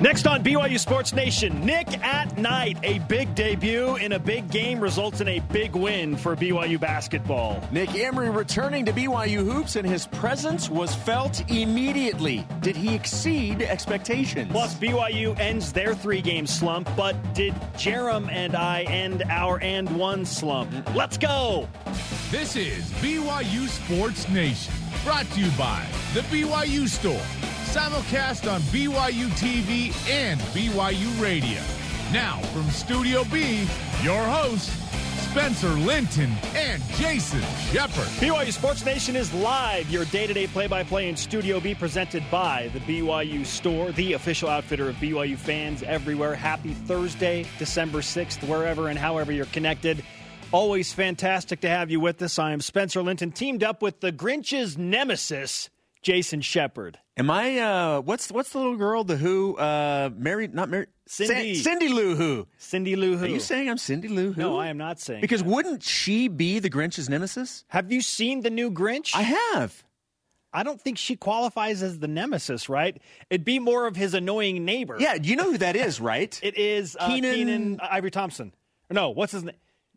Next on BYU Sports Nation, Nick at Night. A big debut in a big game results in a big win for BYU basketball. Nick Emery returning to BYU Hoops, and his presence was felt immediately. Did he exceed expectations? Plus, BYU ends their three game slump, but did Jarom and I end our and one slump? Let's go! This is BYU Sports Nation, brought to you by The BYU Store simulcast on BYU TV and BYU Radio. Now, from Studio B, your hosts, Spencer Linton and Jason Shepherd. BYU Sports Nation is live, your day to day play by play in Studio B, presented by the BYU Store, the official outfitter of BYU fans everywhere. Happy Thursday, December 6th, wherever and however you're connected. Always fantastic to have you with us. I am Spencer Linton, teamed up with the Grinch's nemesis, Jason Shepherd. Am I? Uh, what's what's the little girl? The Who? Uh, Mary? Not Mary. Cindy. Sa- Cindy Lou Who? Cindy Lou Who? Are you saying I'm Cindy Lou Who? No, I am not saying. Because that. wouldn't she be the Grinch's nemesis? Have you seen the new Grinch? I have. I don't think she qualifies as the nemesis, right? It'd be more of his annoying neighbor. Yeah, you know who that is, right? it is uh, Keenan- Keenan Ivory Thompson. No, what's his name?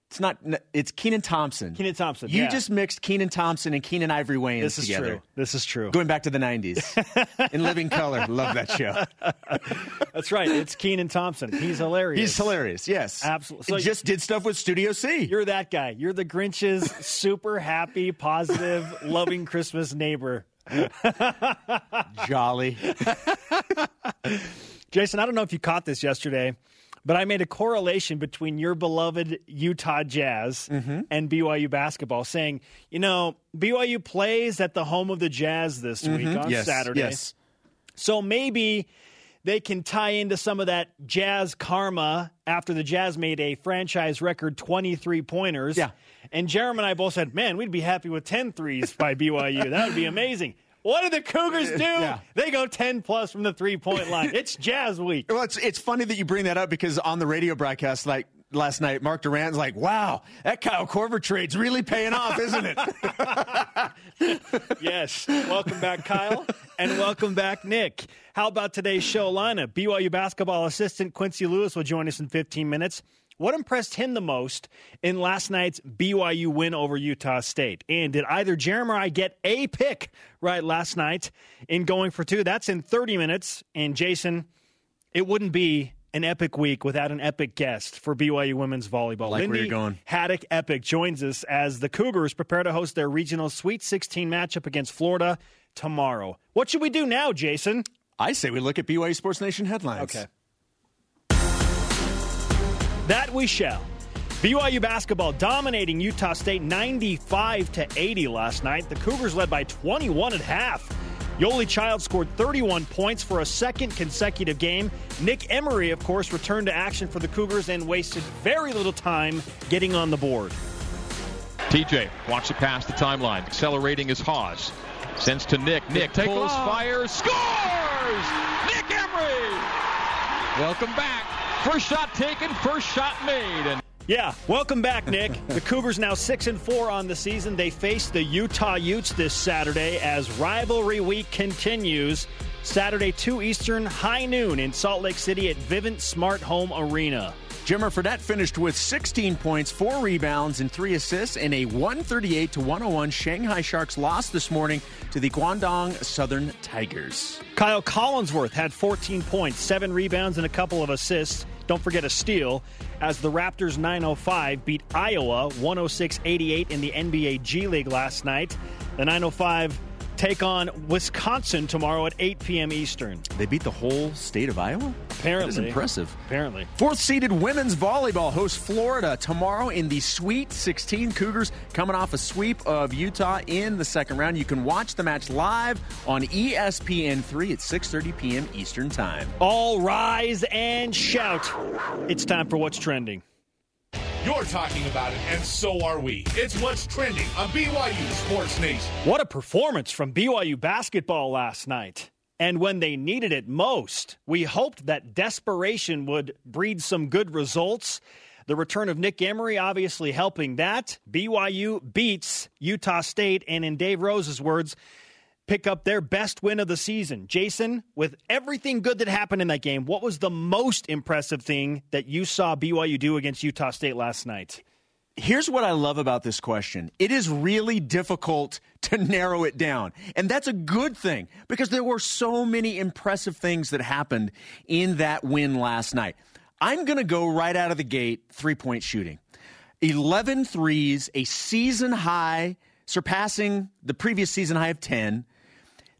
It's not. It's Kenan Thompson. Kenan Thompson. You yeah. just mixed Kenan Thompson and Keenen Ivory Wayans This is together. true. This is true. Going back to the '90s in Living Color, love that show. That's right. It's Kenan Thompson. He's hilarious. He's hilarious. Yes, Absolutely. So just did stuff with Studio C. You're that guy. You're the Grinch's super happy, positive, loving Christmas neighbor. Jolly. Jason, I don't know if you caught this yesterday, but I made a correlation between your beloved Utah Jazz Mm-hmm. and BYU basketball, saying, you know, BYU plays at the home of the Jazz this week on Mm-hmm. yes. Saturday. Yes. So maybe they can tie into some of that Jazz karma after the Jazz made a franchise record 23 pointers. Yeah. And Jarom and I both said, man, we'd be happy with 10 threes by BYU. That would be amazing. What do the Cougars do? Yeah. They go 10 plus from the three point line. It's Jazz week. Well, it's it's funny that you bring that up because on the radio broadcast, like last night, Mark Durrant's like, "Wow, that Kyle Korver trade's really paying off, isn't it?" Yes. Welcome back, Kyle. And welcome back, Nick. How about today's show lineup? BYU basketball assistant Quincy Lewis will join us in 15 minutes. What impressed him the most in last night's BYU win over Utah State? And did either Jarom or I get a pick right last night in going for two? That's in 30 minutes. And Jason, it wouldn't be an epic week without an epic guest for BYU women's volleyball. Like where Lyndie you're going. Haddock-Eppich joins us as the Cougars prepare to host their regional Sweet 16 matchup against Florida tomorrow. What should we do now, Jason? I say we look at BYU Sports Nation headlines. Okay. That we shall. BYU basketball dominating Utah State 95 to 80 last night. The Cougars led by 21 at half. Yoeli Child scored 31 points for a second consecutive game. Nick Emery, of course, returned to action for the Cougars and wasted very little time getting on the board. TJ watch to pass the timeline. Accelerating is Haws. Sends to Nick. Nick Take pulls, off. fires, scores! Nick Emery! Welcome back. First shot taken, first shot made. And Yeah, welcome back, Nick. the Cougars now six and four on the season. They face the Utah Utes this Saturday as rivalry week continues. Saturday, two Eastern, high noon in Salt Lake City at Vivint Smart Home Arena. Jimmer Fredette finished with 16 points, four rebounds, and three assists in a 138 to 101 Shanghai Sharks loss this morning to the Guangdong Southern Tigers. Kyle Collinsworth had 14 points, seven rebounds, and a couple of assists. Don't forget a steal as the Raptors 905 beat Iowa 106 88 in the NBA G League last night. The 905 take on Wisconsin tomorrow at 8 p.m. Eastern. They beat the whole state of Iowa? Apparently. That is impressive. Apparently. Fourth seeded women's volleyball hosts Florida tomorrow in the Sweet 16 Cougars coming off a sweep of Utah in the second round. You can watch the match live on E ESPN3 at 6:30 p.m. Eastern Time. All rise and shout. It's time for What's Trending. You're talking about it, and so are we. It's what's trending on BYU Sports Nation. What a performance from BYU basketball last night. And when they needed it most, we hoped that desperation would breed some good results. The return of Nick Emery obviously helping that. BYU beats Utah State, and in Dave Rose's words, pick up their best win of the season. Jason, with everything good that happened in that game, what was the most impressive thing that you saw BYU do against Utah State last night? Here's what I love about this question. It is really difficult to narrow it down. And that's a good thing because there were so many impressive things that happened in that win last night. I'm going to go right out of the gate three point shooting. 11 threes, a season high, surpassing the previous season high of 10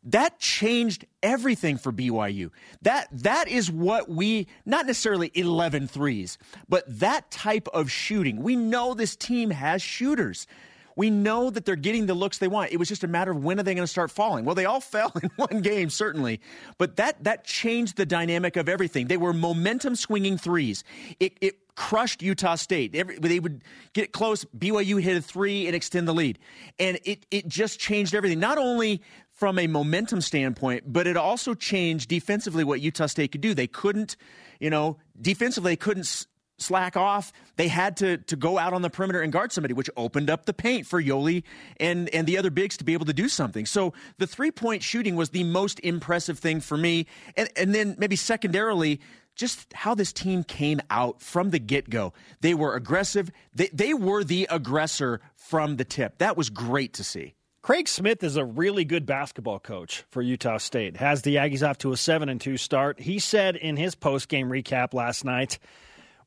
that changed everything for BYU. That that is what we not necessarily 11 threes, but that type of shooting. We know this team has shooters. We know that they're getting the looks they want. It was just a matter of when are they going to start falling. Well, they all fell in one game certainly, but that that changed the dynamic of everything. They were momentum swinging threes. It, it crushed Utah State. Every, they would get close. BYU hit a three and extend the lead, and it it just changed everything. Not only from a momentum standpoint, but it also changed defensively what Utah State could do. They couldn't, you know, defensively they couldn't slack off. They had to to go out on the perimeter and guard somebody, which opened up the paint for Yoeli and and the other bigs to be able to do something. So the three point shooting was the most impressive thing for me, and and then maybe secondarily. Just how this team came out from the get go. They were aggressive. They, they were the aggressor from the tip. That was great to see. Craig Smith is a really good basketball coach for Utah State. Has the Aggies off to a 7 and 2 start. He said in his post-game recap last night,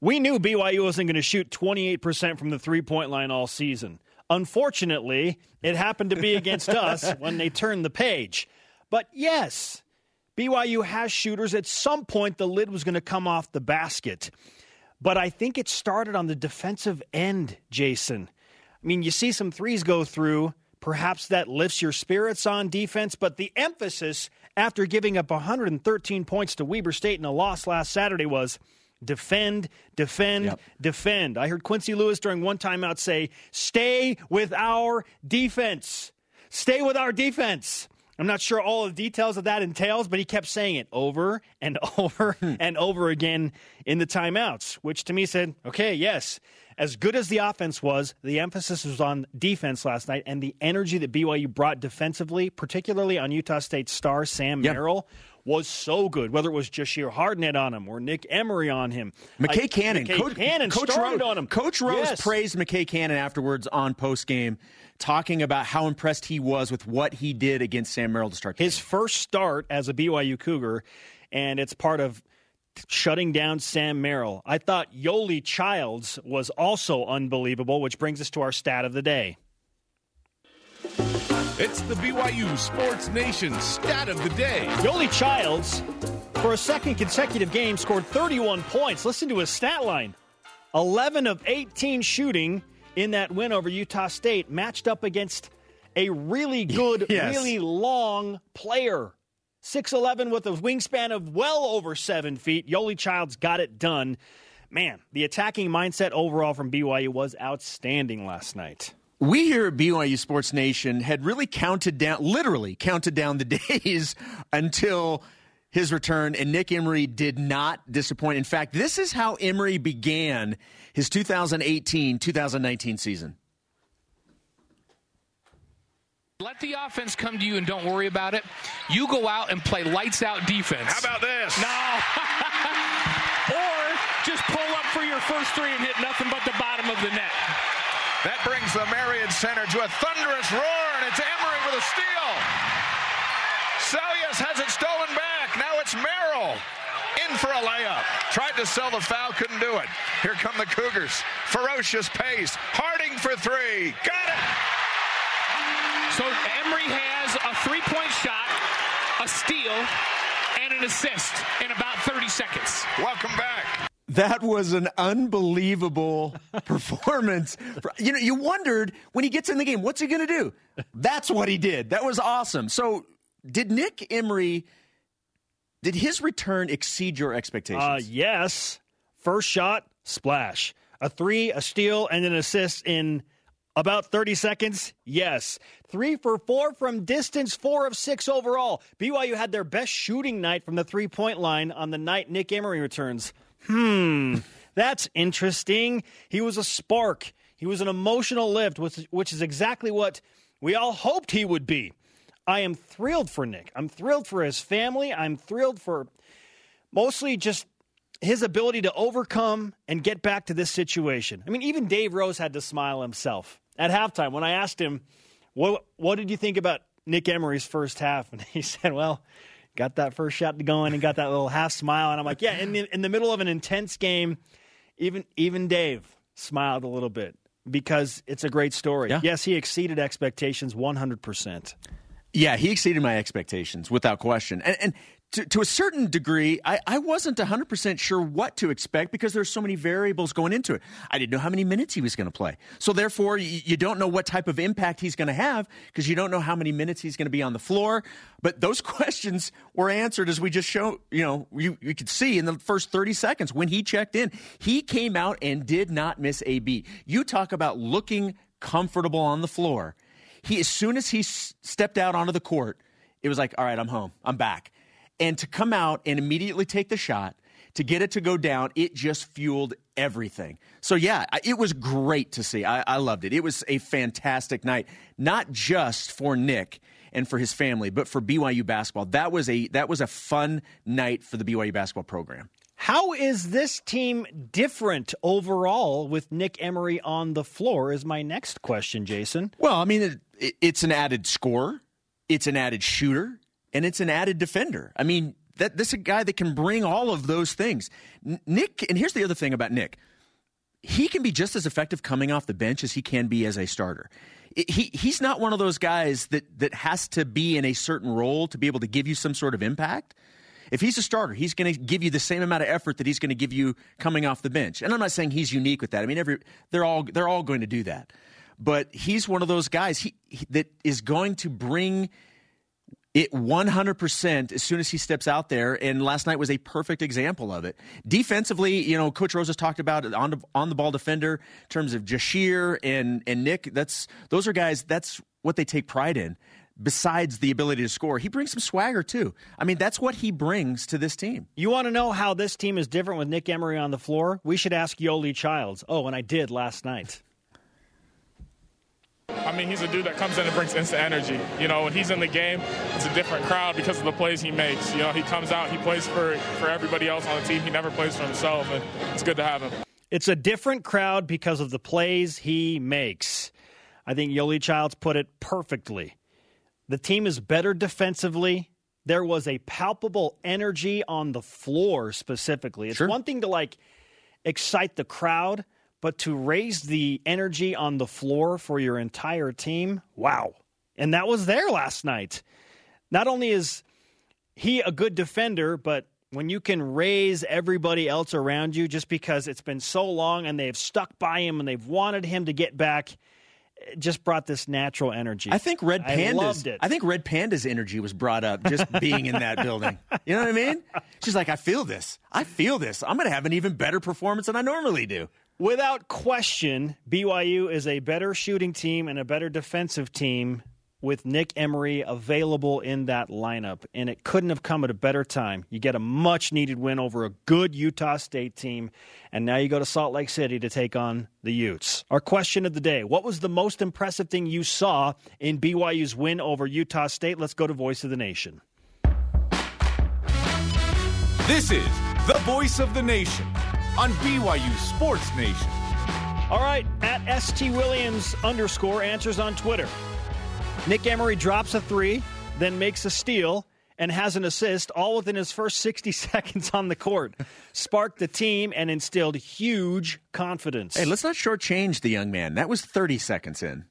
"We knew BYU wasn't going to shoot 28% from the three-point line all season. Unfortunately, it happened to be against us when they turned the page. But yes, BYU has shooters. At some point the lid was going to come off the basket. But I think it started on the defensive end, Jason. I mean, you see some threes go through Perhaps that lifts your spirits on defense, but the emphasis after giving up 113 points to Weber State in a loss last Saturday was defend, defend, yep. defend. I heard Quincy Lewis during one timeout say, stay with our defense. Stay with our defense. I'm not sure all the details of that entails, but he kept saying it over and over hmm. and over again in the timeouts, which to me said, okay, yes, as good as the offense was, the emphasis was on defense last night and the energy that BYU brought defensively, particularly on Utah State star Sam yep. Merrill, was so good. Whether it was Jahshire Hardnett on him or Nick Emery on him, McKay Cannon, McKay Coach, Cannon Coach Rose, on him. Coach Rose yes. praised McKay Cannon afterwards on post game, talking about how impressed he was with what he did against Sam Merrill to start his game. first start as a BYU Cougar, and it's part of shutting down Sam Merrill. I thought Yoeli Childs was also unbelievable, which brings us to our stat of the day. It's the BYU Sports Nation stat of the day. Yoeli Childs, for a second consecutive game, scored 31 points. Listen to his stat line 11 of 18 shooting in that win over Utah State, matched up against a really good, yes. really long player 6'11 with a wingspan of well over seven feet. Yoeli Childs got it done. Man, the attacking mindset overall from BYU was outstanding last night. We here at BYU Sports Nation had really counted down, literally counted down the days until his return, and Nick Emery did not disappoint. In fact, this is how Emery began his 2018 2019 season. Let the offense come to you and don't worry about it. You go out and play lights out defense. How about this? No. or just pull up for your first three and hit nothing but the bottom of the net. That brings the Marriott Center to a thunderous roar, and it's Emery with a steal. Seljaas has it stolen back. Now it's Merrill in for a layup. Tried to sell the foul, couldn't do it. Here come the Cougars. Ferocious pace. Harding for three. Got it. So Emery has a three-point shot, a steal, and an assist in about 30 seconds. Welcome back. That was an unbelievable performance. You know, you wondered when he gets in the game, what's he going to do? That's what he did. That was awesome. So, did Nick Emery did his return exceed your expectations? Uh, yes. First shot, splash. A three, a steal, and an assist in about 30 seconds? Yes. Three for four from distance, four of six overall. BYU had their best shooting night from the three point line on the night Nick Emery returns. Hmm, that's interesting. He was a spark, he was an emotional lift, which, which is exactly what we all hoped he would be. I am thrilled for Nick. I'm thrilled for his family. I'm thrilled for mostly just his ability to overcome and get back to this situation. I mean, even Dave Rose had to smile himself at halftime when I asked him, "What what did you think about Nick Emery's first half?" And he said, "Well, got that first shot to going and got that little half smile." And I'm like, "Yeah." In the, in the middle of an intense game, even even Dave smiled a little bit because it's a great story. Yeah. Yes, he exceeded expectations 100 percent. Yeah, he exceeded my expectations without question. And, and to, to a certain degree, I, I wasn't 100% sure what to expect because there's so many variables going into it. I didn't know how many minutes he was going to play. So therefore, you, you don't know what type of impact he's going to have because you don't know how many minutes he's going to be on the floor. But those questions were answered as we just show, you know, you, you could see in the first 30 seconds when he checked in, he came out and did not miss a beat. You talk about looking comfortable on the floor. He, as soon as he s- stepped out onto the court, it was like, all right, I'm home. I'm back. And to come out and immediately take the shot, to get it to go down, it just fueled everything. So, yeah, it was great to see. I, I loved it. It was a fantastic night, not just for Nick and for his family, but for BYU basketball. That was a that was a fun night for the BYU basketball program. How is this team different overall with Nick Emery on the floor? Is my next question, Jason. Well, I mean, it, it, it's an added scorer, it's an added shooter, and it's an added defender. I mean, that this is a guy that can bring all of those things. Nick, and here's the other thing about Nick. He can be just as effective coming off the bench as he can be as a starter. He he's not one of those guys that that has to be in a certain role to be able to give you some sort of impact. If he's a starter, he's going to give you the same amount of effort that he's going to give you coming off the bench. And I'm not saying he's unique with that. I mean, every they're all they're all going to do that. But he's one of those guys he, he- that is going to bring it 100% as soon as he steps out there. And last night was a perfect example of it. Defensively, you know, Coach Rose has talked about on the, on the ball defender in terms of Jahshire and, and Nick. That's those are guys. That's what they take pride in. Besides the ability to score, he brings some swagger too. I mean, that's what he brings to this team. You want to know how this team is different with Nick Emery on the floor? We should ask Yoeli Childs. Oh, and I did last night. I mean, he's a dude that comes in and brings instant energy. You know, when he's in the game, it's a different crowd because of the plays he makes. You know, he comes out, he plays for, for everybody else on the team. He never plays for himself, and it's good to have him. It's a different crowd because of the plays he makes. I think Yoeli Childs put it perfectly. The team is better defensively. There was a palpable energy on the floor specifically. It's Sure. one thing to like excite the crowd, but to raise the energy on the floor for your entire team, wow. And that was there last night. Not only is he a good defender, but when you can raise everybody else around you just because it's been so long and they've stuck by him and they've wanted him to get back, it just brought this natural energy. I think Red I Panda's. loved it. I think Red Panda's energy was brought up just being in that building. You know what I mean? She's like, I feel this. I feel this. I'm going to have an even better performance than I normally do. Without question, BYU is a better shooting team and a better defensive team with Nick Emery available in that lineup. And it couldn't have come at a better time. You get a much needed win over a good Utah State team. And now you go to Salt Lake City to take on the Utes. Our question of the day What was the most impressive thing you saw in BYU's win over Utah State? Let's go to Voice of the Nation. This is the voice of the nation on BYU Sports Nation. All right, at ST Williams underscore answers on Twitter. Nick Emery drops a three, then makes a steal, and has an assist all within his first 60 seconds on the court. Sparked the team and instilled huge confidence. Hey, let's not shortchange the young man. That was 30 seconds in.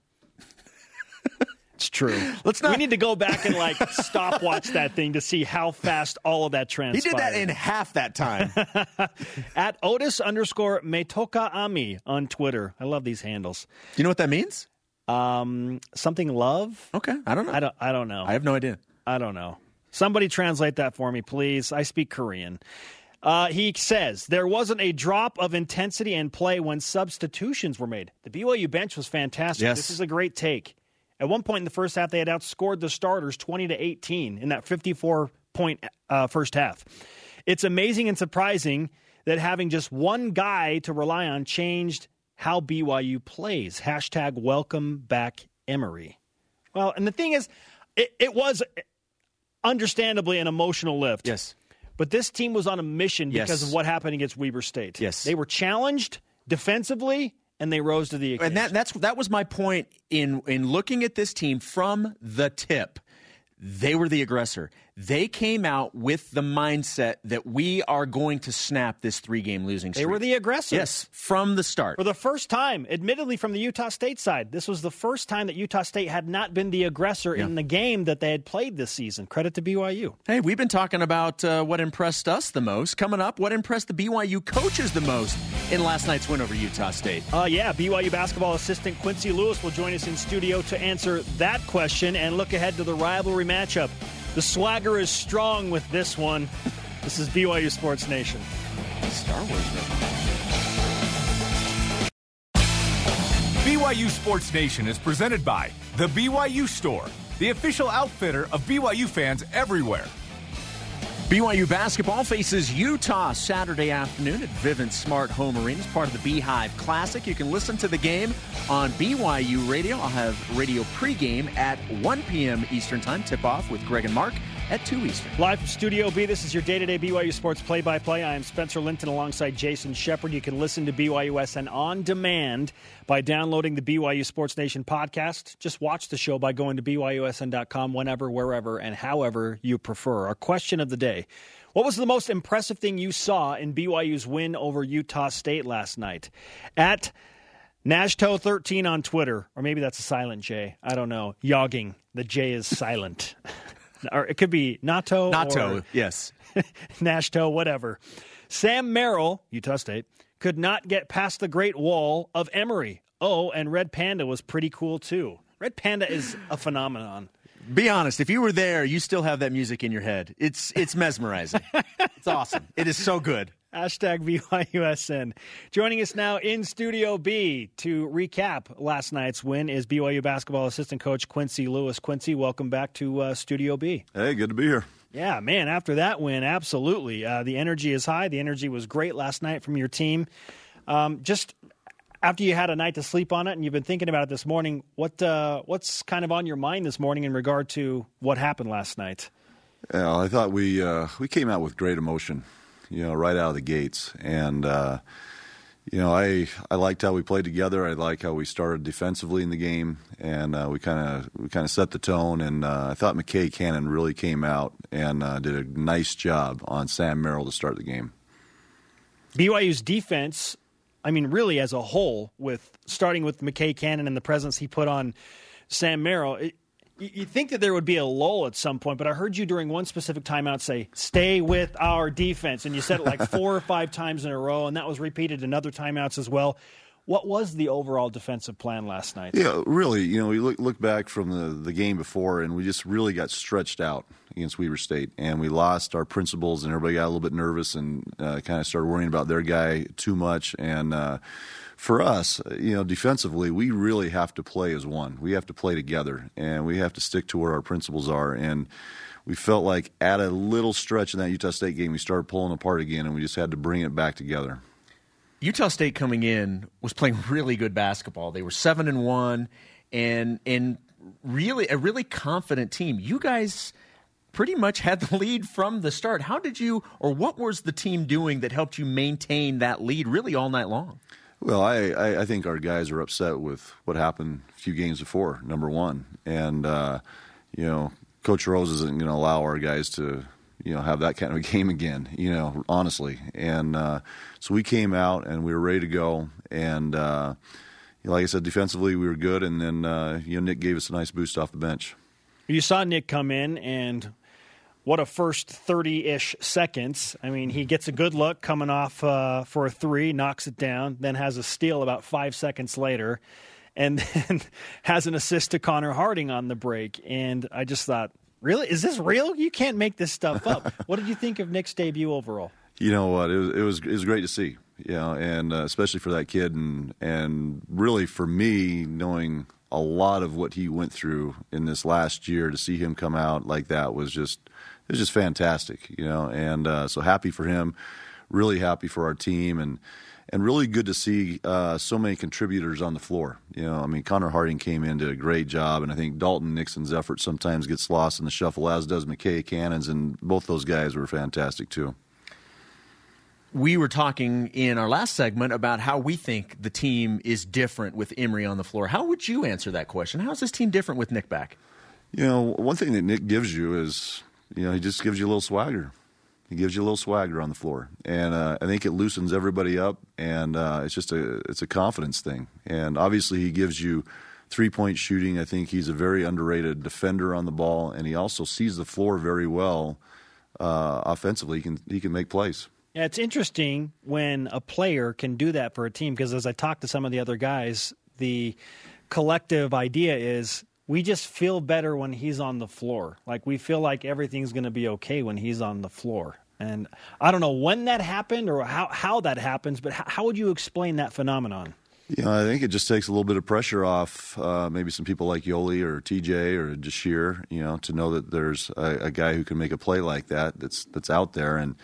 It's true. Let's not- We need to go back and like stopwatch that thing to see how fast all of that transpired. He did that in half that time. at Otis underscore Metoka Ami on Twitter. I love these handles. Do you know what that means? Um, something love. Okay, I don't know. I don't. I don't know. I have no idea. I don't know. Somebody translate that for me, please. I speak Korean. Uh, he says there wasn't a drop of intensity and play when substitutions were made. The BYU bench was fantastic. Yes. This is a great take. At one point in the first half, they had outscored the starters 20 to 18 in that 54 point uh, first half. It's amazing and surprising that having just one guy to rely on changed how BYU plays. Hashtag welcome back Emery. Well, and the thing is, it, it was understandably an emotional lift. Yes. But this team was on a mission because Yes. of what happened against Weber State. Yes. They were challenged defensively and they rose to the occasion. And that that's that was my point in in looking at this team from the tip. They were the aggressor. They came out with the mindset that we are going to snap this three game losing streak. they were the aggressors. yes from the start. For the first time, admittedly from the Utah State side, this was the first time that Utah State had not been the aggressor in the game that they had played this season. Credit to BYU. Hey, we've been talking about uh, what impressed us the most. Coming up, what impressed the BYU coaches the most in last night's win over Utah State. Uh, yeah, BYU basketball assistant Quincy Lewis will join us in studio to answer that question and look ahead to the rivalry matchup. The swagger is strong with this one. This is BYU Sports Nation. Star Wars. BYU Sports Nation is presented by The BYU Store, the official outfitter of BYU fans everywhere. BYU basketball faces Utah Saturday afternoon at Vivint Smart Home Arena as part of the Beehive Classic. You can listen to the game on BYU Radio. I'll have radio pregame at 1 p.m. Eastern Time. Tip off with Greg and Mark at 2 Eastern. Live from Studio B, this is your day to day BYU Sports play by play. I am Spencer Linton alongside Jason Shepherd. You can listen to BYUSN on demand by downloading the BYU Sports Nation podcast. Just watch the show by going to BYUSN.com whenever, wherever, and however you prefer. Our question of the day What was the most impressive thing you saw in BYU's win over Utah State last night? At Nashto13 on Twitter, or maybe that's a silent J. I don't know. Yogging. The J is silent. or it could be Nato. Nato, or yes. Nashto, whatever. Sam Merrill, Utah State, could not get past the Great Wall of Emery. Oh, and Red Panda was pretty cool too. Red Panda is a phenomenon. Be honest, if you were there, you still have that music in your head. It's it's mesmerizing. it's awesome. It is so good. Hashtag BYUSN. Joining us now in Studio B to recap last night's win is BYU basketball assistant coach Quincy Lewis. Quincy, welcome back to uh, Studio B. Hey, good to be here. Yeah, man, after that win, absolutely. Uh, the energy is high. The energy was great last night from your team. Um, just after you had a night to sleep on it and you've been thinking about it this morning, what uh, what's kind of on your mind this morning in regard to what happened last night? Yeah, I thought we uh, we came out with great emotion, you know, right out of the gates, and uh, you know, I I liked how we played together. I like how we started defensively in the game, and uh, we kind of we kind of set the tone. And uh, I thought McKay Cannon really came out and uh, did a nice job on Sam Merrill to start the game. BYU's defense, I mean, really as a whole, with starting with McKay Cannon and the presence he put on Sam Merrill, it, you think that there would be a lull at some point, but I heard you during one specific timeout say, "Stay with our defense," and you said it like four or five times in a row, and that was repeated in other timeouts as well. What was the overall defensive plan last night? Yeah, really. You know, we look look back from the the game before, and we just really got stretched out against Weber State, and we lost our principles, and everybody got a little bit nervous and uh, kind of started worrying about their guy too much. And uh, for us, uh, you know, defensively, we really have to play as one. We have to play together, and we have to stick to where our principles are. And we felt like at a little stretch in that Utah State game, we started pulling apart again, and we just had to bring it back together. Utah State coming in was playing really good basketball. They were seven and one, and and really a really confident team. You guys pretty much had the lead from the start. How did you, or what was the team doing that helped you maintain that lead really all night long? Well, I, I, think our guys are upset with what happened a few games before, number one. And, uh, you know, Coach Rose isn't going to allow our guys to, you know, have that kind of a game again, you know, honestly. And uh, so we came out and we were ready to go. And, uh, like I said, defensively, we were good. And then, uh, you know, Nick gave us a nice boost off the bench. You saw Nick come in and what a first 30 ish seconds. I mean, he gets a good look coming off uh, for a three, knocks it down, then has a steal about five seconds later, and then has an assist to Connor Harding on the break. And I just thought, really? Is this real? You can't make this stuff up. what did you think of Nick's debut overall? You know what? It was it was, it was great to see. You know, and uh, especially for that kid, and and really for me, knowing a lot of what he went through in this last year, to see him come out like that was just it was just fantastic. You know, and uh, so happy for him. really happy for our team and and really good to see uh, so many contributors on the floor. You know, I mean, Connor Harding came in did a great job, and I think Dalton Nixon's effort sometimes gets lost in the shuffle, as does McKay Cannons, and both those guys were fantastic too. We were talking in our last segment about how we think the team is different with Emery on the floor. How would you answer that question? How is this team different with Nick back? You know, one thing that Nick gives you is, you know, he just gives you a little swagger. He gives you a little swagger on the floor, and uh, I think it loosens everybody up, and uh, it's just a it's a confidence thing. And obviously, he gives you three point shooting. I think he's a very underrated defender on the ball, and he also sees the floor very well uh, offensively. He can he can make plays. Yeah, it's interesting when a player can do that for a team because as I talk to some of the other guys, the collective idea is we just feel better when he's on the floor. Like we feel like everything's going to be okay when he's on the floor. And I don't know when that happened or how, how that happens, but how, how would you explain that phenomenon? Know, I think it just takes a little bit of pressure off uh, maybe some people like Yoeli or TJ or Jahshire, you know, to know that there's a, a, guy who can make a play like that that's that's out there. And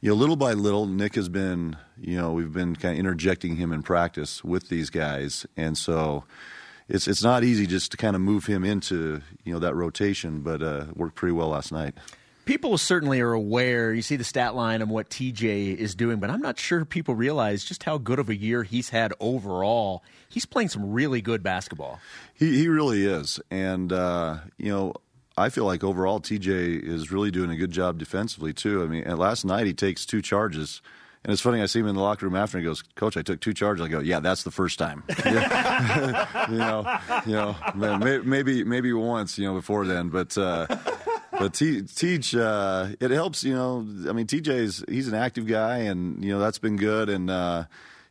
you know, little by little, Nick has been, you know, we've been kind of interjecting him in practice with these guys, and so it's it's not easy just to kind of move him into you know that rotation, but uh, worked pretty well last night. People certainly are aware. You see the stat line of what TJ is doing, but I'm not sure people realize just how good of a year he's had overall. He's playing some really good basketball. He he really is, and uh, you know I feel like overall TJ is really doing a good job defensively too. I mean, last night he takes two charges and it's funny, I see him in the locker room after, and he goes, "Coach, I took two charges." I go, "Yeah, that's the first time." you know, you know, maybe maybe once, you know, before then, but. Uh, but T- teach uh, it helps you know i mean tj's he's an active guy and you know that's been good and uh,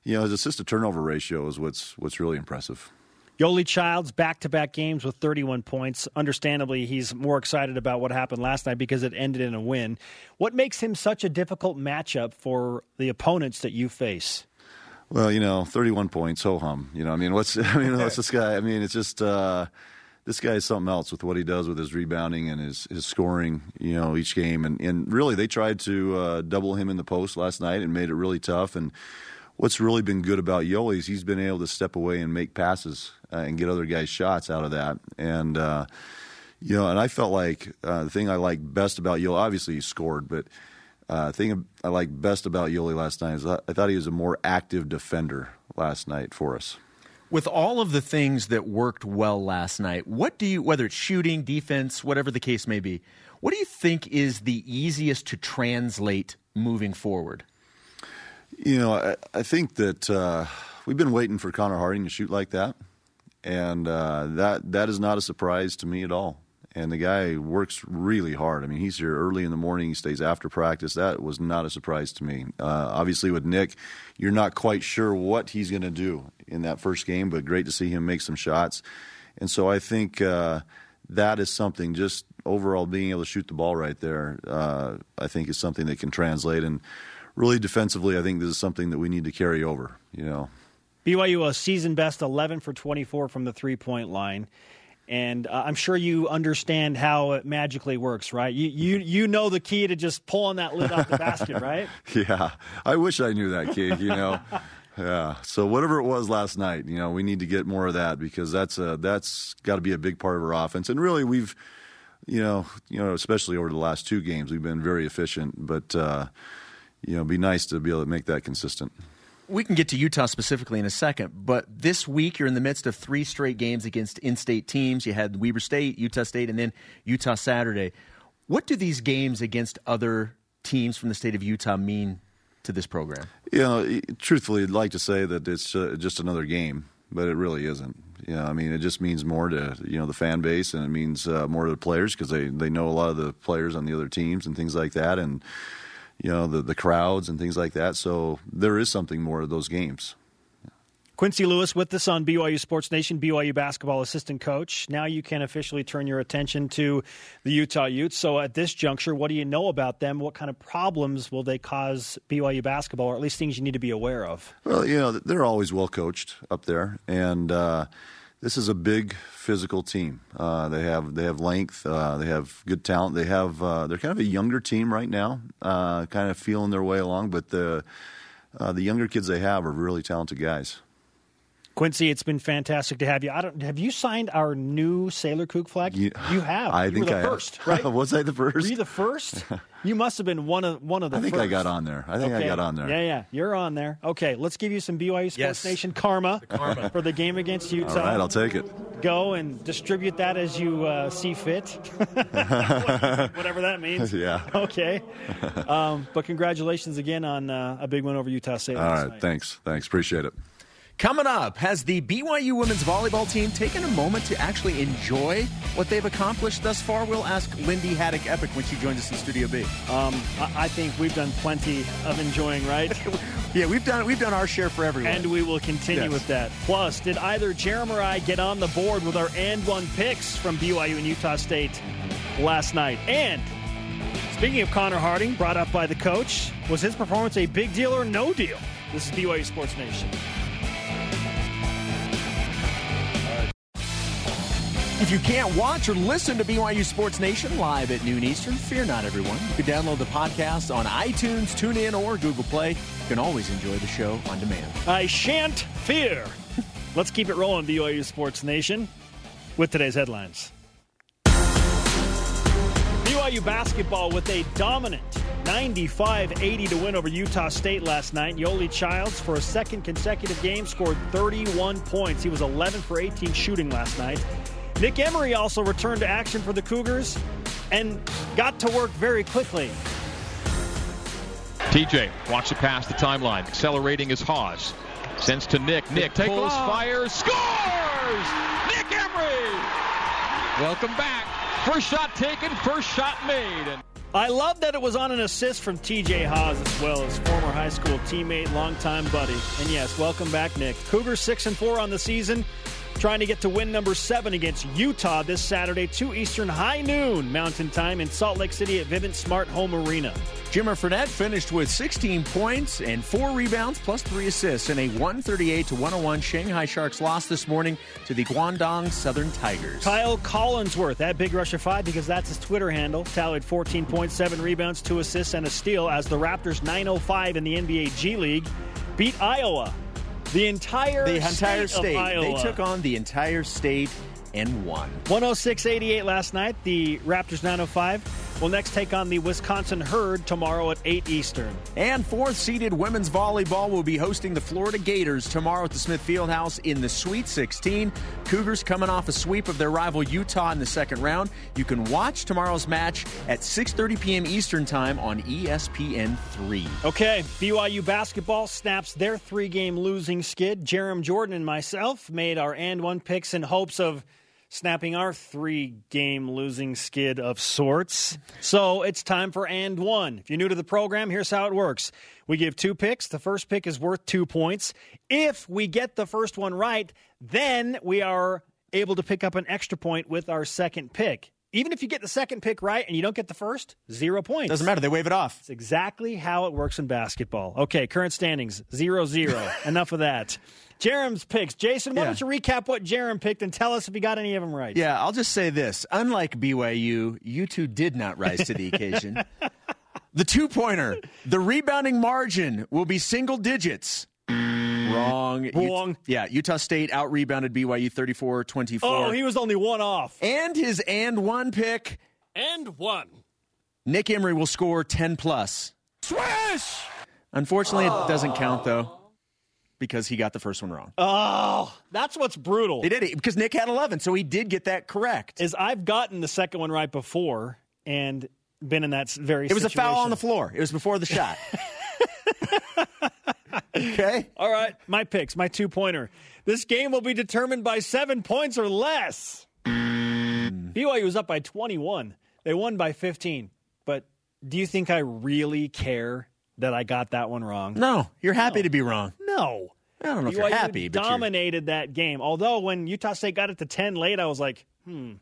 you know his assist to turnover ratio is what's what's really impressive Yoeli Childs back to back games with 31 points. Understandably, he's more excited about what happened last night because it ended in a win. What makes him such a difficult matchup for the opponents that you face? Well, you know, 31 points, ho hum. You know, I mean, what's I mean, what's this guy? I mean, it's just uh, this guy is something else with what he does with his rebounding and his his scoring. You know, each game, and and really they tried to uh, double him in the post last night and made it really tough and what's really been good about Yoeli is he's been able to step away and make passes uh, and get other guys shots out of that. And uh, you know, and I felt like uh, the thing I like best about Yoeli, obviously he scored, but uh, thing I like best about Yoeli last night is I thought he was a more active defender last night for us. With all of the things that worked well last night, what do you, whether it's shooting, defense, whatever the case may be, what do you think is the easiest to translate moving forward? You know, I, I think that uh, we've been waiting for Connor Harding to shoot like that, and uh, that that is not a surprise to me at all. And the guy works really hard. I mean, he's here early in the morning. He stays after practice. That was not a surprise to me. Uh, obviously, with Nick, you're not quite sure what he's going to do in that first game, but great to see him make some shots. And so I think uh, that is something. Just overall, being able to shoot the ball right there, uh, I think is something that can translate and really defensively, I think this is something that we need to carry over. You know, BYU a season best 11 for 24 from the three point line. And uh, I'm sure you understand how it magically works, right? You, you you know the key to just pulling that lid off the basket, right? Yeah, I wish I knew that key. You know, yeah. So whatever it was last night, you know, we need to get more of that because that's a, that's got to be a big part of our offense. And really, we've, you know, you know, especially over the last two games, we've been very efficient. But uh, you know, be nice to be able to make that consistent. We can get to Utah specifically in a second, but this week you're in the midst of three straight games against in-state teams. You had Weber State, Utah State, and then Utah Saturday. What do these games against other teams from the state of Utah mean to this program? You know, truthfully, I'd like to say that it's uh, just another game, but it really isn't. You know, I mean, it just means more to you know the fan base, and it means uh, more to the players because they they know a lot of the players on the other teams and things like that, and you know the the crowds and things like that. So there is something more of those games. Quincy Lewis with us on BYU Sports Nation, BYU basketball assistant coach. Now you can officially turn your attention to the Utah Utes. So at this juncture, what do you know about them? What kind of problems will they cause BYU basketball, or at least things you need to be aware of? Well, you know they're always well coached up there, and uh, This is a big physical team. Uh, they have they have length. Uh, they have good talent. They have uh, they're kind of a younger team right now, uh, kind of feeling their way along. But the uh, the younger kids they have are really talented guys. Quincy, it's been fantastic to have you. I don't, have you signed our new Sailor Kook flag? You, you have. I you think were the I first, have. right? Was I the first? Were you the first? you must have been one of one of the. I think first. I got on there. I think okay. I got on there. Yeah, yeah, you're on there. Okay, let's give you some BYU Sports Yes. Nation karma, karma. for the game against Utah. All right, I'll take it. Go and distribute that as you uh, see fit, whatever that means. Yeah. Okay, um, but congratulations again on uh, a big win over Utah State. All right, last thanks. Thanks. Appreciate it. Coming up, has the BYU women's volleyball team taken a moment to actually enjoy what they've accomplished thus far? We'll ask Lindy Haddock Epic when she joins us in Studio B. Um, I, think we've done plenty of enjoying, right? Yeah, we've done we've done our share for everyone. And we will continue Yes. with that. Plus, did either Jarom or I get on the board with our and one picks from BYU and Utah State last night? And speaking of Connor Harding, brought up by the coach, was his performance a big deal or no deal? This is BYU Sports Nation. If you can't watch or listen to BYU Sports Nation live at noon Eastern, fear not, everyone. You can download the podcast on iTunes, TuneIn, or Google Play. You can always enjoy the show on demand. I shan't fear. Let's keep it rolling, BYU Sports Nation, with today's headlines. BYU basketball with a dominant 95 80 to win over Utah State last night. Yoeli Childs, for a second consecutive game, scored 31 points. He was 11 for 18 shooting last night. Nick Emery also returned to action for the Cougars and got to work very quickly. TJ wants it past the timeline. Accelerating his Haws. Sends to Nick. Nick Take pulls, off. fires, scores! Nick Emery! Welcome back. First shot taken, first shot made. And I love that it was on an assist from TJ Haws as well as former high school teammate, longtime buddy. And yes, welcome back, Nick. Cougars six and four on the season, trying to get to win number seven against Utah this Saturday, two Eastern high noon Mountain Time in Salt Lake City at Vivint Smart Home Arena. Jimmer Fredette finished with 16 points and four rebounds plus three assists in a 138 to 101 Shanghai Sharks loss this morning to the Guangdong Southern Tigers. Kyle Collinsworth at Big Russia 5 because that's his Twitter handle. Tallied 14.7 rebounds, 2 assists, and a steal as the Raptors 905 in the NBA G League beat Iowa. The entire the entire state, state. Of Iowa. They took on the entire state and won. 106 88 last night. The Raptors 905 will next take on the Wisconsin Herd tomorrow at 8 Eastern. And fourth seeded women's volleyball will be hosting the Florida Gators tomorrow at the Smith Fieldhouse in the Sweet 16. Cougars coming off a sweep of their rival Utah in the second round. You can watch tomorrow's match at 6:30 p.m. Eastern Time on E ESPN3. Okay, BYU basketball snaps their three game losing skid. Jarom Jordan and myself made our and one picks in hopes of snapping our three game losing skid of sorts. So it's time for and one. If you're new to the program, here's how it works we give two picks. The first pick is worth two points. If we get the first one right, then we are able to pick up an extra point with our second pick. Even if you get the second pick right and you don't get the first, zero points. Doesn't matter. They wave it off. It's exactly how it works in basketball. Okay, current standings zero zero. Enough of that. Jarom's picks. Jason, why Yeah. don't you recap what Jerem picked and tell us if he got any of them right? Yeah, I'll just say this. Unlike BYU, you two did not rise to the occasion. the two pointer, the rebounding margin will be single digits. Wrong. Wrong. yeah, Utah State out rebounded BYU 34 24. Oh, he was only one off. and his and one pick, And one. Nick Emery will score 10 plus. Swish! Unfortunately, it doesn't count, though, because he got the first one wrong. Oh, that's what's brutal. He did it because Nick had 11, so he did get that correct. Is I've gotten the second one right before and been in that very It was a foul on the floor. It was before the shot. okay. All right, my picks, my two pointer. This game will be determined by seven points or less. BYU was up by 21. They won by 15. But do you think I really care that I got that one wrong? No, you're happy to be wrong. No. I don't know if you're happy, but you're- dominated that game. Although when Utah State got it to 10 late, I was like, hmm,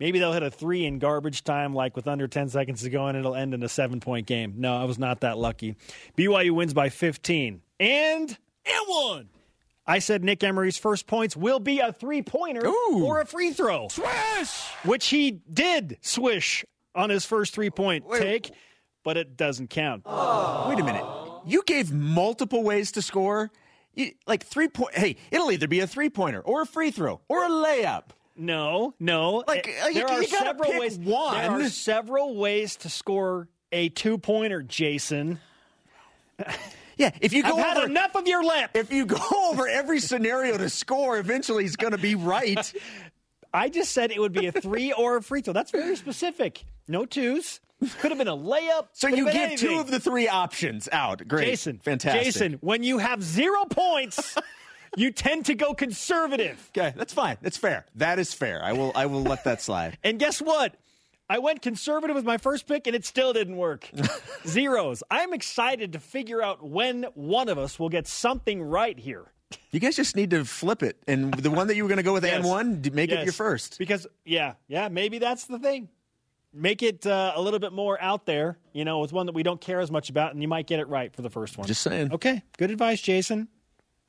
maybe they'll hit a three in garbage time, like with under 10 seconds to go, and it'll end in a seven point game. No, I was not that lucky. BYU wins by 15. And, and one. I said Nick Emery's first points will be a three pointer or a free throw. Swish! Which he did swish on his first three point take, but it doesn't count. Wait a minute. You gave multiple ways to score. You, like three point. Hey, it'll either be a three pointer or a free throw or a layup. No, no. Like, Eh, uh, there are several ways. one. There are several ways to score a two pointer, Jason. Yeah, if you I've go had over enough of your lip. if you go over every scenario to score, eventually he's going to be right. I just said it would be a three or a free throw. That's very specific. No twos. Could have been a layup. So you been two of the three options out. Great, Jason. fantastic. Jason, when you have zero points, you tend to go conservative. okay, that's fine. That's fair. That is fair. I will. I will let that slide. And guess what? I went conservative with my first pick and it still didn't work. Zeros. I'm excited to figure out when one of us will get something right here. You guys just need to flip it, and the one that you were going to go with and one, make it your first. Because, yeah, yeah, maybe that's the thing. Make it uh, a little bit more out there, you know, with one that we don't care as much about, and you might get it right for the first one. Just saying. Okay, good advice, Jason.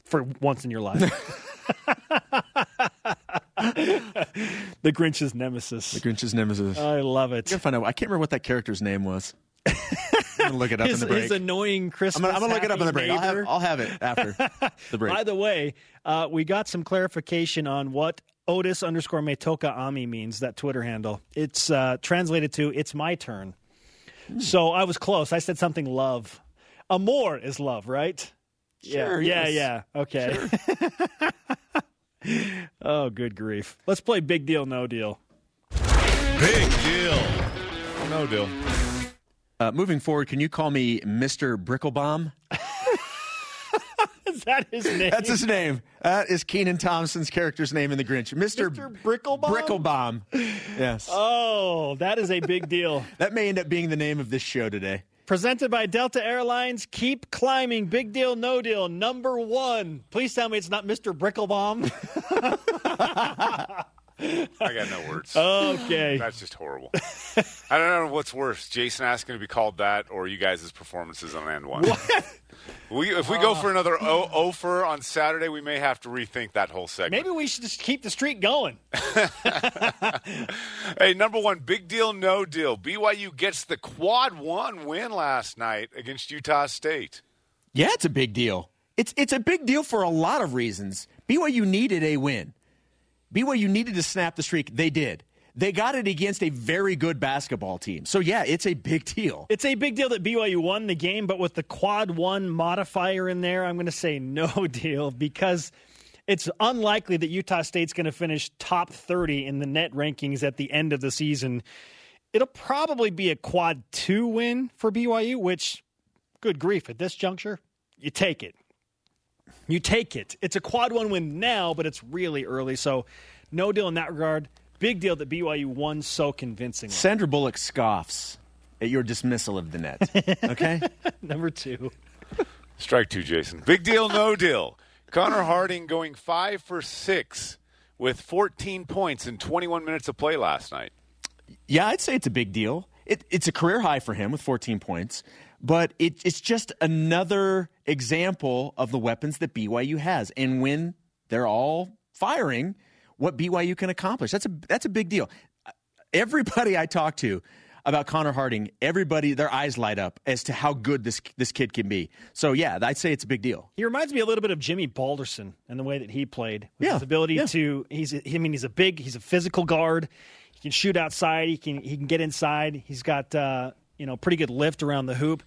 For once in your life. the Grinch's nemesis. The Grinch's nemesis. I love it. Find out. I can't remember what that character's name was. I'm gonna look it up His, in the break. his annoying Christmas. I'm gonna, I'm gonna look it up in the break. I'll have. I'll have it after the break. By the way, uh, we got some clarification on what Otis underscore Metoka Ami means, that Twitter handle. It's uh, translated to, it's my turn. Hmm. So I was close. I said something love. Amor is love, right? Sure, yeah, yes. yeah, yeah. Okay. oh, good grief. Let's play big deal, no deal. Big deal. No deal. Uh, moving forward, can you call me Mr. Bricklebaum? That his name? That's his name. That is Kenan Thompson's character's name in The Grinch. Mr. Mr. Bricklebaum? Bricklebaum. Yes. Oh, that is a big deal. that may end up being the name of this show today. Presented by Delta Airlines. Keep climbing. Big deal, no deal. Number one. Please tell me it's not Mr. Bricklebaum. I got no words. okay. That's just horrible. I don't know what's worse, Jason asking to be called that, or you guys' performances on end one. We, if we go uh. for another o- offer on Saturday, we may have to rethink that whole segment. Maybe we should just keep the streak going. Hey, number one, big deal, no deal. BYU gets the quad one win last night against Utah State. Yeah, it's a big deal. It's it's a big deal for a lot of reasons. BYU needed a win. BYU needed to snap the streak. They did. They got it against a very good basketball team. So yeah, it's a big deal. It's a big deal that BYU won the game, but with the quad one modifier in there, I'm going to say no deal because it's unlikely that Utah State's going to finish top 30 in the net rankings at the end of the season. It'll probably be a quad two win for BYU, which, good grief, at this juncture, you take it. You take it. It's a quad one win now, but it's really early. So, no deal in that regard. Big deal that BYU won so convincingly. Sandra Bullock scoffs at your dismissal of the net. Okay? Number two. Strike two, Jason. Big deal, no deal. Connor Harding going five for six with 14 points in 21 minutes of play last night. Yeah, I'd say it's a big deal. It, it's a career high for him with 14 points, but it, it's just another example of the weapons that BYU has. And when they're all firing, what BYU can accomplish. That's a that's a big deal. Everybody I talk to about Connor Harding, everybody their eyes light up as to how good this this kid can be. So yeah, I'd say it's a big deal. He reminds me a little bit of Jimmy Balderson and the way that he played. With Yeah, his ability yeah. to he's I mean he's a big he's a physical guard. He can shoot outside. He can he can get inside. He's got uh, you know pretty good lift around the hoop.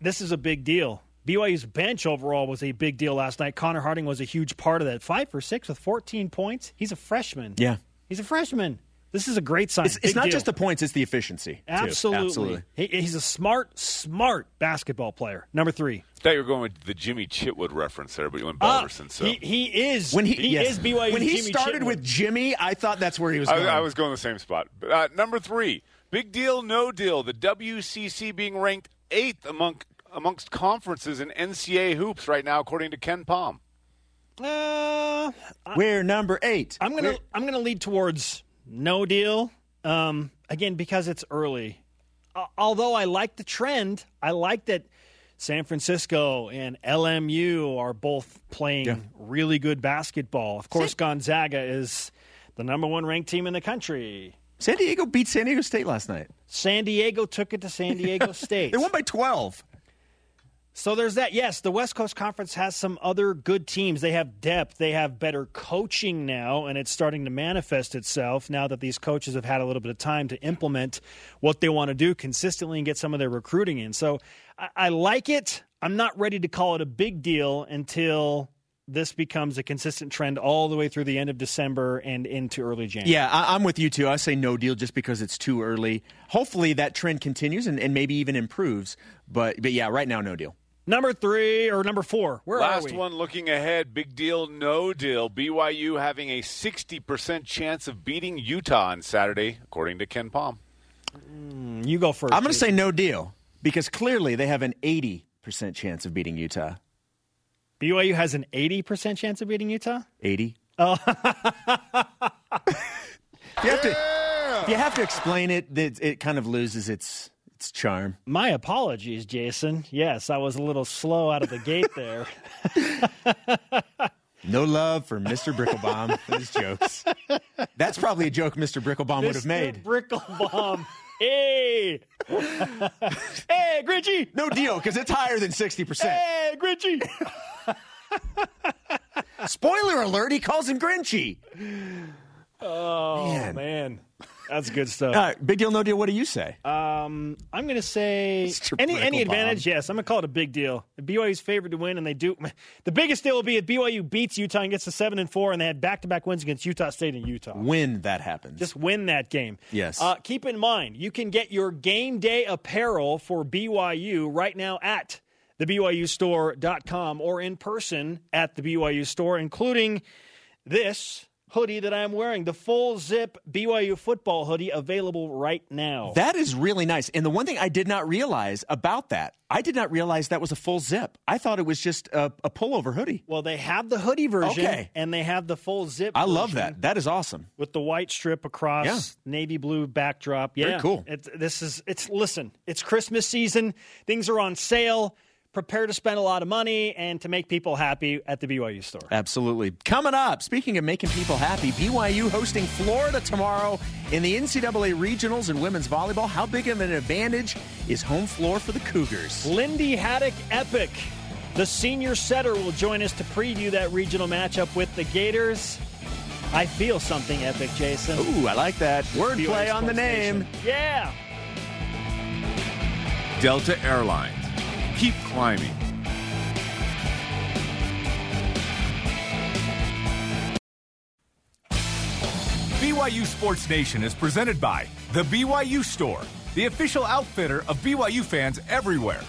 This is a big deal. BYU's bench overall was a big deal last night. Connor Harding was a huge part of that. Five for six with 14 points. He's a freshman. Yeah. He's a freshman. This is a great sign. It's, it's not deal. just the points; it's the efficiency. too. Absolutely. Absolutely. He, he's a smart, smart basketball player. Number three. I thought you were going with the Jimmy Chitwood reference there, but you went Ah, Balderson. so he, he is. When he, he yes. is BYU. When he Jimmy started Chitwood. with Jimmy, I thought that's where he was I, going. I was going the same spot. But, uh, number three, big deal, no deal. The WCC being ranked eighth among amongst conferences in NCAA hoops right now, according to KenPom. Uh, We're number eight. I'm gonna I'm gonna lead towards no deal. Um, again because it's early. Uh, although I like the trend, I like that San Francisco and LMU are both playing Yeah. really good basketball. Of course, Gonzaga is the number one ranked team in the country. San Diego beat San Diego State last night. San Diego took it to San Diego State. They won by 12. So there's that. Yes, the West Coast Conference has some other good teams. They have depth. They have better coaching now, and it's starting to manifest itself now that these coaches have had a little bit of time to implement what they want to do consistently and get some of their recruiting in. So I, I like it. I'm not ready to call it a big deal until this becomes a consistent trend all the way through the end of December and into early January. Yeah, I, I'm with you too. I say no deal just because it's too early. Hopefully that trend continues and, and maybe even improves. But but yeah, right now no deal. Number three or number four. Where Last are we? one looking ahead. Big deal, no deal. BYU having a 60% chance of beating Utah on Saturday, according to KenPom. Mm, you go first. I'm going to say no deal because clearly they have an 80% chance of beating Utah. BYU has an 80% chance of beating Utah? 80. Oh. you have to if you have to explain it, it, it kind of loses its its charm. My apologies, Jason. Yes, I was a little slow out of the gate there. No love for Mr. Bricklebaum and his jokes. That's probably a joke Mr. Bricklebaum would have made. Bricklebomb. Hey! hey, Grinchy! No deal because it's higher than 60%. Hey, Grinchy! Spoiler alert, he calls him Grinchy. Oh, Man. man. That's good stuff. All right, big deal, no deal. What do you say? Um, I'm going to say any any advantage. Yes, I'm going to call it a big deal. BYU's favored to win, and they do. The biggest deal will be if BYU beats Utah and gets to seven and four, and they had back to back wins against Utah State and Utah. when that happens. Just win that game. Yes. Uh, keep in mind, you can get your game day apparel for BYU right now at thebyustore.com or in person at the BYU store, including this hoodie that I'm wearing, the full zip BYU football hoodie available right now. That is really nice. And the one thing I did not realize about that, I did not realize that was a full zip. I thought it was just a, a pullover hoodie. well, they have the hoodie version Okay. and they have the full zip. I love that. That is awesome. with the white strip across Yeah. navy blue backdrop. Yeah, Very cool. It's, this is it's listen. It's Christmas season. Things are on sale. Prepare to spend a lot of money and to make people happy at the BYU store. Absolutely. Coming up, speaking of making people happy, BYU hosting Florida tomorrow in the NCAA regionals in women's volleyball. How big of an advantage is home floor for the Cougars? Lindy Haddock Epic, the senior setter, will join us to preview that regional matchup with the Gators. I feel something epic, Jason. Ooh, I like that. BYU Wordplay on the name. Nation. Yeah. Delta Airlines. Keep climbing. BYU Sports Nation is presented by The BYU Store, the official outfitter of BYU fans everywhere.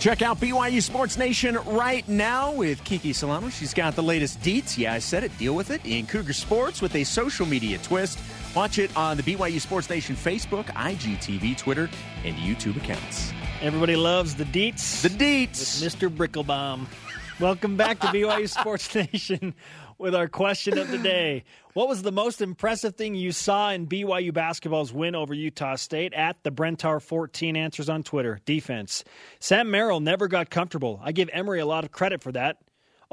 Check out BYU Sports Nation right now with Kiki Salamo. She's got the latest deets. Yeah, I said it. Deal with it in Cougar Sports with a social media twist. Watch it on the BYU Sports Nation Facebook, IGTV, Twitter, and YouTube accounts. Everybody loves the deets. The deets. Mr. Bricklebaum. Welcome back to BYU Sports Nation with our question of the day. What was the most impressive thing you saw in BYU basketball's win over Utah State? At the Brentar 14 answers on Twitter. Defense. Sam Merrill never got comfortable. I give Emery a lot of credit for that.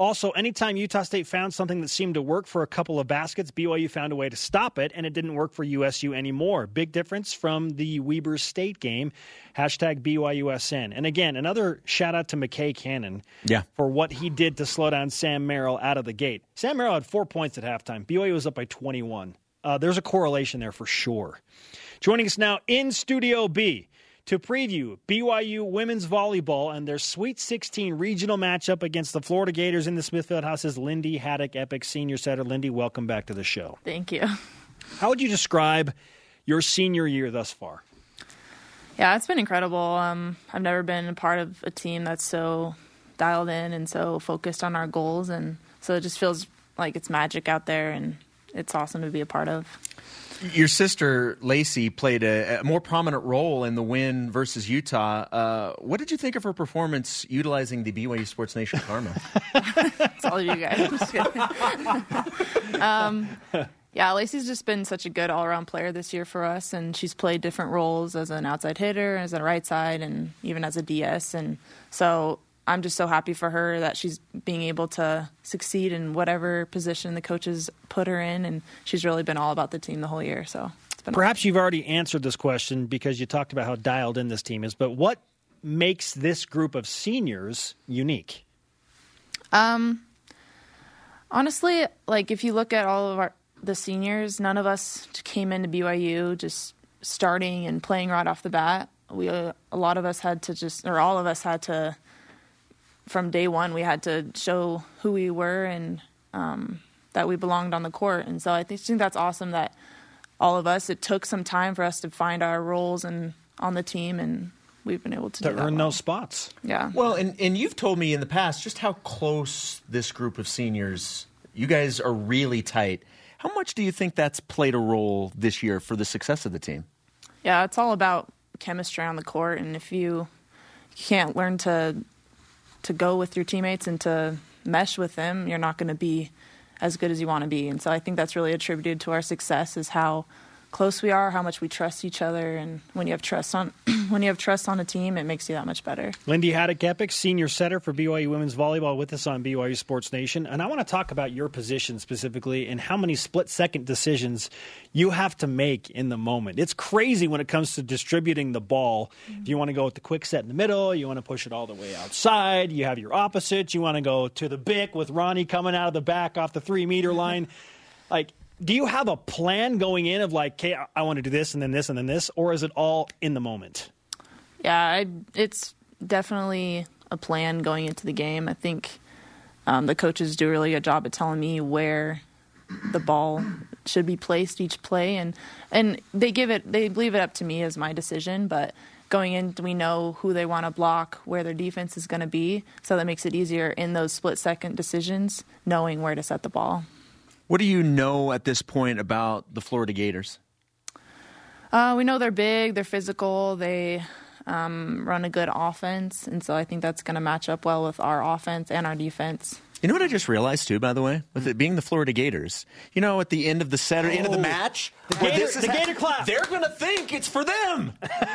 Also, anytime Utah State found something that seemed to work for a couple of baskets, BYU found a way to stop it, and it didn't work for USU anymore. Big difference from the Weber State game. Hashtag BYUSN. And again, another shout out to McKay Cannon Yeah. for what he did to slow down Sam Merrill out of the gate. Sam Merrill had four points at halftime. BYU was up by 21. Uh, there's a correlation there for sure. Joining us now in Studio B to preview BYU women's volleyball and their Sweet 16 regional matchup against the Florida Gators in the Smith Fieldhouse's Lindy Haddock, Epic senior Center. Lyndie, welcome back to the show. Thank you. How would you describe your senior year thus far? Yeah, it's been incredible. Um, I've never been a part of a team that's so dialed in and so focused on our goals, and so it just feels like it's magic out there, and it's awesome to be a part of. Your sister Lacey played a, a more prominent role in the win versus Utah. Uh, what did you think of her performance utilizing the BYU Sports Nation karma? It's all of you guys. Um, Yeah, Lacey's just been such a good all around player this year for us, and she's played different roles as an outside hitter, as a right side, and even as a DS. And so I'm just so happy for her that she's being able to succeed in whatever position the coaches put her in, and she's really been all about the team the whole year. So perhaps you've already answered this question because you talked about how dialed in this team is, but what makes this group of seniors unique? Um, honestly, like if you look at all of our the seniors, none of us came into BYU just starting and playing right off the bat. We uh, a lot of us had to just, or all of us had to, from day one, we had to show who we were and um, that we belonged on the court. And so I think, think that's awesome that all of us. It took some time for us to find our roles and on the team, and we've been able to, to earn well. those spots. Yeah. Well, and and you've told me in the past just how close this group of seniors. You guys are really tight. How much do you think that's played a role this year for the success of the team? Yeah, it's all about chemistry on the court, and if you can't learn to to go with your teammates and to mesh with them, you're not going to be as good as you want to be. And so I think that's really attributed to our success is how close we are, how much we trust each other, and when you have trust on when you have trust on a team, it makes you that much better. Lyndie Haddock-Eppich, senior setter for BYU women's volleyball, with us on BYU Sports Nation, and I want to talk about your position specifically and how many split second decisions you have to make in the moment. It's crazy when it comes to distributing the ball. Mm-hmm. If you want to go with the quick set in the middle, you want to push it all the way outside. You have your opposite. You want to go to the bick with Roni coming out of the back off the three meter line. like do you have a plan going in of like, okay, I want to do this and then this and then this, or is it all in the moment? Yeah, I, it's definitely a plan going into the game. I think um, the coaches do a really good job at telling me where the ball should be placed each play, and and they give it, they leave it up to me as my decision, but. Going in, we know who they want to block, where their defense is going to be, so that makes it easier in those split second decisions, knowing where to set the ball. What do you know at this point about the Florida Gators? Uh, we know they're big, they're physical, they um, run a good offense, and so I think that's going to match up well with our offense and our defense. You know what I just realized too, by the way, with hmm. it being the Florida Gators. You know, at the end of the set or oh, end of the oh. match, the Gator, the Gator clap. They're going to think it's for them.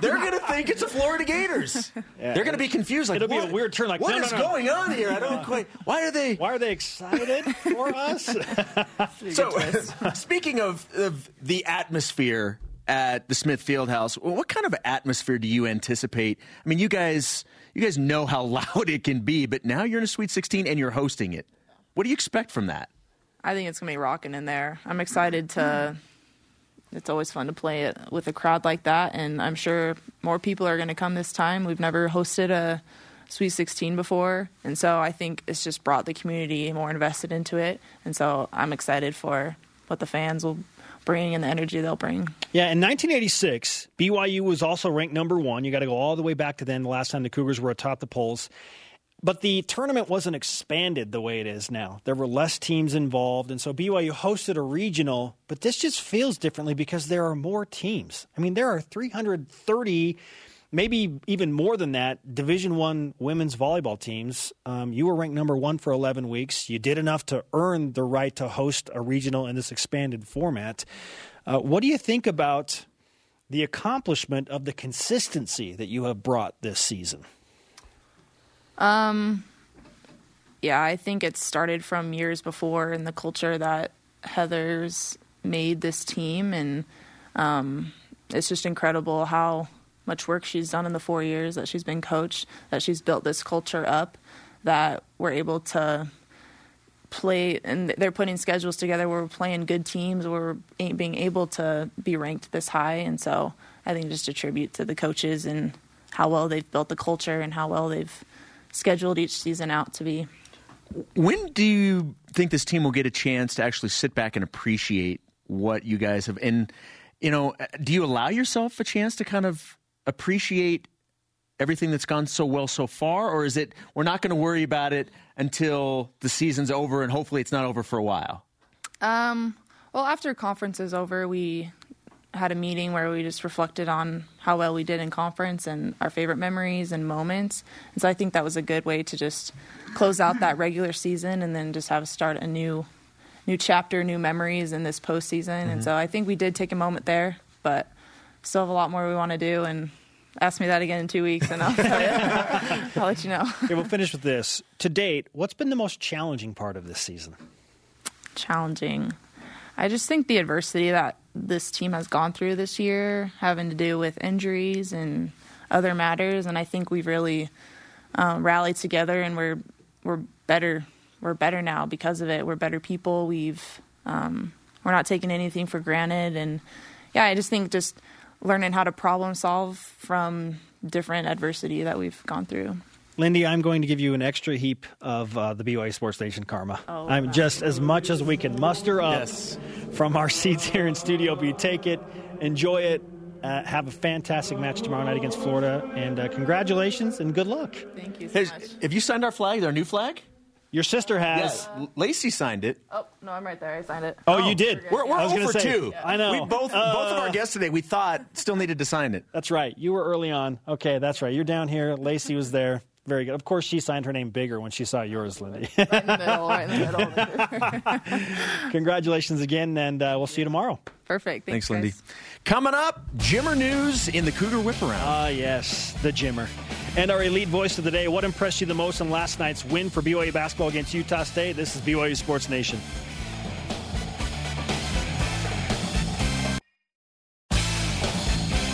they're going to think it's the Florida Gators. Yeah, they're going to be confused. Like, it'll what? be a weird turn. Like, what no, is no, no. going on here? I don't quite. Why are they? Why are they excited for us? so, speaking of, of the atmosphere at the Smith Fieldhouse, what kind of atmosphere do you anticipate? I mean, you guys you guys know how loud it can be, but now you're in a Sweet 16 and you're hosting it. What do you expect from that? I think it's going to be rocking in there. I'm excited to. It's always fun to play it with a crowd like that, and I'm sure more people are going to come this time. We've never hosted a Sweet 16 before, and so I think it's just brought the community more invested into it, and so I'm excited for what the fans will bring and the energy they'll bring. Yeah, in 1986, BYU was also ranked number one. You got to go all the way back to then, the last time the Cougars were atop the polls. But the tournament wasn't expanded the way it is now. There were less teams involved, and so BYU hosted a regional, but this just feels differently because there are more teams. I mean, there are 330 maybe even more than that, Division One women's volleyball teams. Um, you were ranked number one for 11 weeks. You did enough to earn the right to host a regional in this expanded format. Uh, what do you think about the accomplishment of the consistency that you have brought this season? Um, yeah, I think it started from years before in the culture that Heather's made this team, and um, it's just incredible how much work she's done in the four years that she's been coached, that she's built this culture up, that we're able to play and they're putting schedules together where we're playing good teams where we're being able to be ranked this high. And so i think just a tribute to the coaches and how well they've built the culture and how well they've scheduled each season out to be. When do you think this team will get a chance to actually sit back and appreciate what you guys have and you know do you allow yourself a chance to kind of appreciate everything that's gone so well so far, or is it we're not going to worry about it until the season's over and hopefully it's not over for a while? Um, well, after conference is over, we had a meeting where we just reflected on how well we did in conference and our favorite memories and moments. And so I think that was a good way to just close out that regular season and then just have start a new new chapter, new memories in this postseason. Mm-hmm. And so I think we did take a moment there, but still have a lot more we want to do. And ask me that again in two weeks, and I'll tell you. I'll let you know. Okay, we'll finish with this. To date, what's been the most challenging part of this season? challenging. I just think the adversity that this team has gone through this year, having to do with injuries and other matters, and I think we've really um, rallied together, and we're we're better. We're better now because of it. We're better people. We've um, we're not taking anything for granted, and yeah, I just think just learning how to problem solve from different adversity that we've gone through. Lyndie, I'm going to give you an extra heap of uh, the BYU Sports Nation karma. Oh, I'm wow. just as much as we can muster up Yes. from our seats here in studio. But you take it, enjoy it, uh, have a fantastic match tomorrow night against Florida, and uh, congratulations and good luck. Thank you so Has, much. have you signed our flag, our new flag? Your sister has. Yes. Lacey signed it. Oh no, I'm right there. I signed it. Oh, you did. We're, we're I was over gonna say, two. I know. We both both of our Uh, guests today. We thought still needed to sign it. That's right. You were early on. Okay, that's right. You're down here. Lacey was there. Very good. Of course, she signed her name bigger when she saw yours, Lyndie. Right in the middle. Right in the middle. Congratulations again, and uh, we'll see you tomorrow. Perfect. Thanks, Thanks, Lyndie. Coming up, Jimmer news in the Cougar Whip Around. Ah, yes, the Jimmer. And our elite voice of the day. What impressed you the most in last night's win for BYU basketball against Utah State? This is BYU Sports Nation.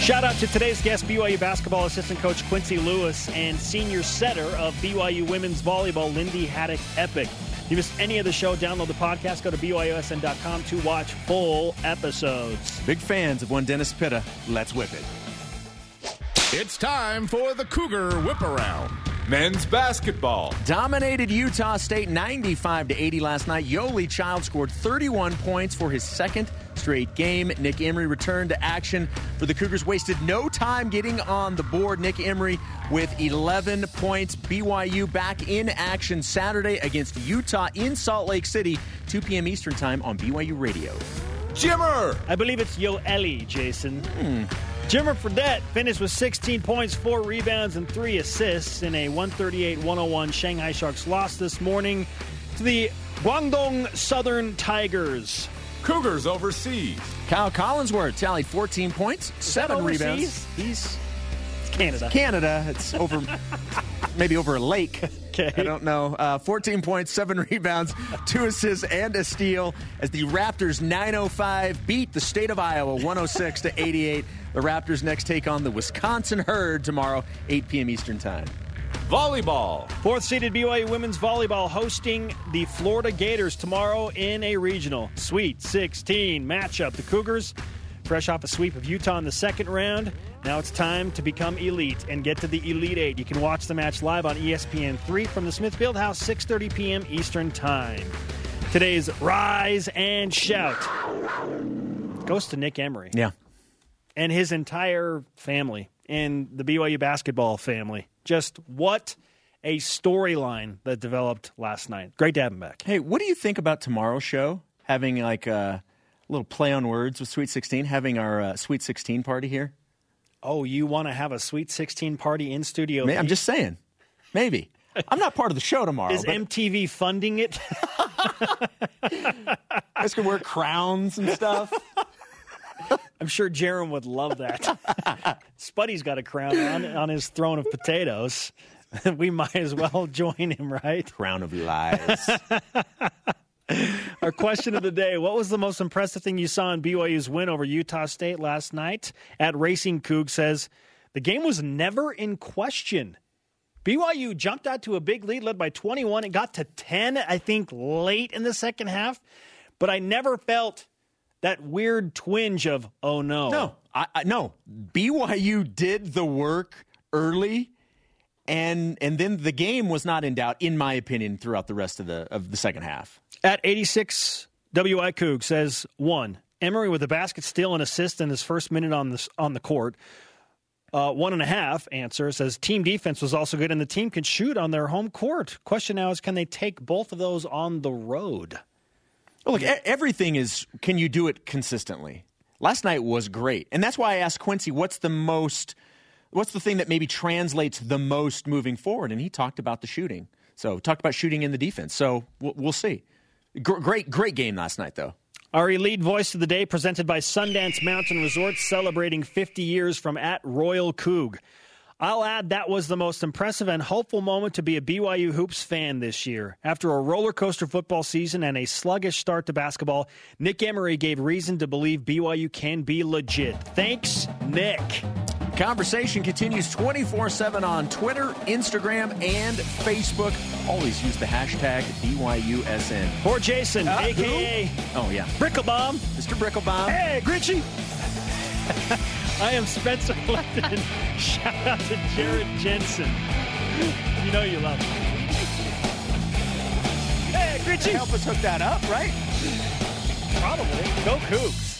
Shout out to today's guest, BYU basketball assistant coach Quincy Lewis and senior setter of BYU women's volleyball, Lindy Haddock Epic. If you missed any of the show, download the podcast, go to BYUSN.com to watch full episodes. Big fans of one Dennis Pitta. Let's whip it. It's time for the Cougar Whip Around. Men's basketball. Dominated Utah State 95 to 80 last night. Yoeli Child scored 31 points for his second straight game. Nick Emery returned to action for the Cougars. Wasted no time getting on the board. Nick Emery with 11 points. BYU back in action Saturday against Utah in Salt Lake City, 2 p.m. Eastern Time on BYU Radio. Jimmer. I believe it's Yo Ellie, Jason. Hmm. Jimmer Fredette finished with 16 points, 4 rebounds, and 3 assists in a 138 101 Shanghai Sharks loss this morning to the Guangdong Southern Tigers. Cougars overseas. Kyle Collinsworth tallied 14 points, seven overseas? rebounds. He's Canada. Canada. It's over, maybe over a lake. Okay. I don't know. Uh, 14 points, seven rebounds, two assists, and a steal as the Raptors 905 beat the state of Iowa 106 to 88. The Raptors next take on the Wisconsin Herd tomorrow, 8 p.m. Eastern Time. Volleyball. Fourth seeded BYU women's volleyball hosting the Florida Gators tomorrow in a regional Sweet 16 matchup. The Cougars, fresh off a sweep of Utah in the second round, now it's time to become elite and get to the Elite Eight. You can watch the match live on E ESPN3 from the Smith Fieldhouse, 6:30 p.m. Eastern Time. Today's Rise and Shout goes to Nick Emery Yeah. and his entire family and the BYU basketball family. Just what a storyline that developed last night. Great to have him back. Hey, what do you think about tomorrow's show? Having like a little play on words with Sweet 16, having our uh, Sweet 16 party here? Oh, you want to have a Sweet 16 party in studio? May- I'm just saying. Maybe. I'm not part of the show tomorrow. Is but MTV funding it? guys can wear crowns and stuff. I'm sure Jarom would love that. Spuddy's got a crown on, on his throne of potatoes. we might as well join him, right? Crown of lies. Our question of the day What was the most impressive thing you saw in BYU's win over Utah State last night? At Racing Coug says the game was never in question. BYU jumped out to a big lead, led by 21. It got to 10, I think, late in the second half. But I never felt that weird twinge of, oh no. No, I, I, no. BYU did the work early, and and then the game was not in doubt, in my opinion, throughout the rest of the of the second half. At 86, WI Coug says one. Emery with a basket steal and assist in his first minute on the, on the court. Uh, one and a half answer says team defense was also good and the team can shoot on their home court. Question now is can they take both of those on the road? Well, look, everything is. Can you do it consistently? Last night was great, and that's why I asked Quincy, "What's the most? What's the thing that maybe translates the most moving forward?" And he talked about the shooting. So talked about shooting in the defense. So we'll, we'll see. Gr- great, great game last night, though. Our elite voice of the day presented by Sundance Mountain Resort, celebrating 50 years from at Royal Coug. I'll add that was the most impressive and hopeful moment to be a BYU Hoops fan this year. After a roller coaster football season and a sluggish start to basketball, Nick Emery gave reason to believe BYU can be legit. Thanks, Nick. Conversation continues 24 7 on Twitter, Instagram, and Facebook. Always use the hashtag BYUSN. For Jason, Uh, aka who? Oh, yeah. Bricklebomb. Mr. Bricklebomb. Hey, Gritchy. I am Spencer Linton. Shout out to Jared Jensen. You know you love him. Hey, Gritchy. Help us hook that up, right? Probably. Go Cougs.